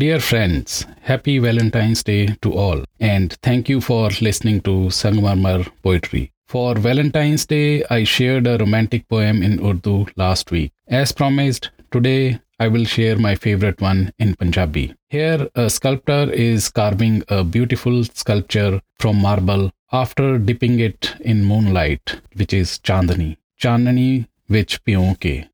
Dear friends, happy Valentine's Day to all, and thank you for listening to Sangmarmar Poetry. For Valentine's Day, I shared a romantic poem in Urdu last week. As promised, today I will share my favorite one in Punjabi. Here, a sculptor is carving a beautiful sculpture from marble after dipping it in moonlight, which is Chandani. Chandani, which Pionke.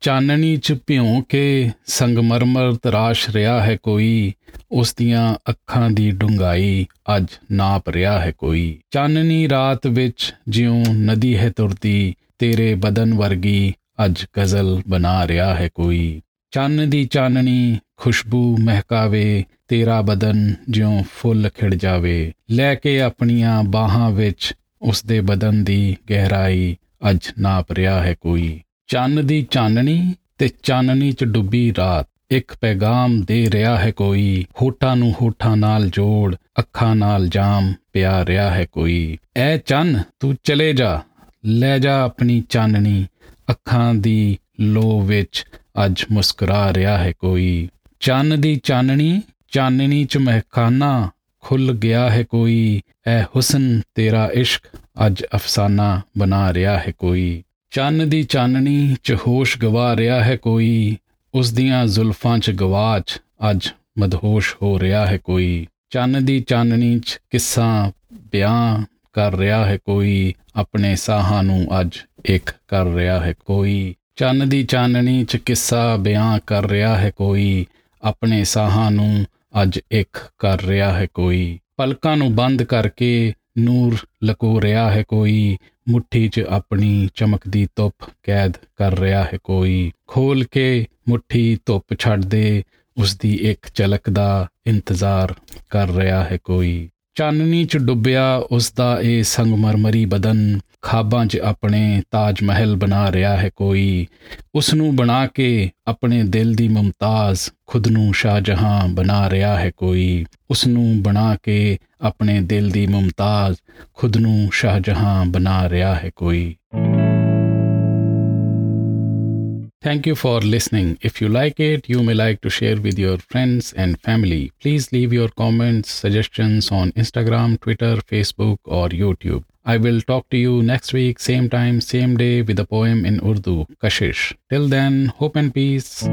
ਚਾਨਣੀ ਚ ਭਿਉਂ ਕੇ ਸੰਗਮਰਮਰ ਤਰਾਸ਼ ਰਿਹਾ ਹੈ ਕੋਈ, ਉਸ ਦੀਆਂ ਅੱਖਾਂ ਦੀ ਡੂੰਘਾਈ ਅੱਜ ਨਾਪ ਰਿਹਾ ਹੈ ਕੋਈ। ਚਾਨਣੀ ਰਾਤ ਵਿੱਚ ਜਿਉਂ ਨਦੀ ਹੈ ਤੁਰਦੀ, ਤੇਰੇ ਬਦਨ ਵਰਗੀ ਅੱਜ ਗਜ਼ਲ ਬਣਾ ਰਿਹਾ ਹੈ ਕੋਈ। ਚੰਨ ਦੀ ਚਾਨਣੀ ਖੁਸ਼ਬੂ ਮਹਿਕਾਵੇ, ਤੇਰਾ ਬਦਨ ਜਿਉਂ ਫੁੱਲ ਖਿੜ ਜਾਵੇ। ਲੈ ਕੇ ਆਪਣੀਆਂ ਬਾਹਾਂ ਵਿੱਚ ਉਸ ਦੇ ਬਦਨ ਦੀ ਗਹਿਰਾਈ ਅੱਜ ਨਾਪ ਰਿਹਾ ਹੈ ਕੋਈ। ਚੰਨ ਦੀ ਚਾਨਣੀ ਤੇ ਚਾਨਣੀ ਚ ਡੁੱਬੀ ਰਾਤ। ਇੱਕ ਪੈਗਾਮ ਦੇ ਰਿਹਾ ਹੈ ਕੋਈ। ਹੋਠਾਂ ਨੂੰ ਹੋਠਾਂ ਨਾਲ ਜੋੜ, ਅੱਖਾਂ ਨਾਲ ਜਾਮ ਪਿਆ ਰਿਹਾ ਹੈ ਕੋਈ। ਐ ਚੰਨ, ਤੂੰ ਚਲੇ ਜਾ। ਲੈ ਜਾ ਆਪਣੀ ਚਾਨਣੀ। ਅੱਖਾਂ ਦੀ ਲੋ ਵਿੱਚ ਅੱਜ ਮੁਸਕਰਾ ਰਿਹਾ ਹੈ ਕੋਈ। ਚੰਨ ਦੀ ਚਾਨਣੀ ਚਾਨਣੀ ਚ ਮਹਿਕਾਨਾ ਖੁੱਲ ਗਿਆ ਹੈ ਕੋਈ। ਐ ਹੁਸਨ ਤੇਰਾ ਇਸ਼ਕ ਅੱਜ ਅਫਸਾਨਾ ਬਣਾ ਰਿਹਾ ਹੈ ਕੋਈ। ਚੰਨ ਦੀ ਚਾਨਣੀ ਚ ਹੋਸ਼ ਗਵਾ ਰਿਹਾ ਹੈ ਕੋਈ, ਉਸ ਦੀਆਂ ਜ਼ੁਲਫਾਂ ਚ ਗਵਾਚ ਅੱਜ ਮਦਹੋਸ਼ ਹੋ ਰਿਹਾ ਹੈ ਕੋਈ। ਚੰਨ ਦੀ ਚਾਨਣੀ ਚ ਕਿੱਸਾ ਬਿਆਨ ਕਰ ਰਿਹਾ ਹੈ ਕੋਈ, ਆਪਣੇ ਸਾਹਾਂ ਨੂੰ ਅੱਜ ਇੱਕ ਕਰ ਰਿਹਾ ਹੈ ਕੋਈ। ਚੰਨ ਦੀ ਚਾਨਣੀ ਚ ਕਿੱਸਾ ਬਿਆਨ ਕਰ ਰਿਹਾ ਹੈ ਕੋਈ, ਆਪਣੇ ਸਾਹਾਂ ਨੂੰ ਅੱਜ ਇੱਕ ਕਰ ਰਿਹਾ ਹੈ ਕੋਈ। ਪਲਕਾਂ ਨੂੰ ਬੰਦ ਕਰਕੇ ਨੂਰ ਲਕੋ ਰਿਹਾ ਹੈ ਕੋਈ, ਮੁੱਠੀ 'ਚ ਆਪਣੀ ਚਮਕਦੀ ਧੁੱਪ ਕੈਦ ਕਰ ਰਿਹਾ ਹੈ ਕੋਈ। ਖੋਲ ਕੇ ਮੁੱਠੀ ਧੁੱਪ ਛੱਡ ਦੇ ਉਸ ਦੀ ਇੱਕ ਝਲਕ ਦਾ ਇੰਤਜ਼ਾਰ ਕਰ ਰਿਹਾ ਹੈ ਕੋਈ। ਚਾਨਣੀ 'ਚ ਡੁੱਬਿਆ ਉਸ ਦਾ ਇਹ ਸੰਗਮਰਮਰੀ ਬਦਨ ਖਾਬਾਂ 'ਚ ਆਪਣੇ ਤਾਜ ਮਹਿਲ ਬਣਾ ਰਿਹਾ ਹੈ ਕੋਈ। ਉਸ ਨੂੰ ਬਣਾ ਕੇ ਆਪਣੇ ਦਿਲ ਦੀ ਮੁਮਤਾਜ਼ ਖੁਦ ਨੂੰ ਸ਼ਾਹਜਹਾਂ ਬਣਾ ਰਿਹਾ ਹੈ ਕੋਈ। ਉਸ ਨੂੰ ਬਣਾ ਕੇ ਆਪਣੇ ਦਿਲ ਦੀ ਮੁਮਤਾਜ਼ ਖੁਦ ਨੂੰ ਸ਼ਾਹਜਹਾਂ ਬਣਾ ਰਿਹਾ ਹੈ ਕੋਈ। Thank you for listening. If you like it, you may like to share with your friends and family. Please leave your comments, suggestions on Instagram, Twitter, Facebook, or YouTube. I will talk to you next week, same time, same day, with a poem in Urdu, Kashish. Till then, hope and peace.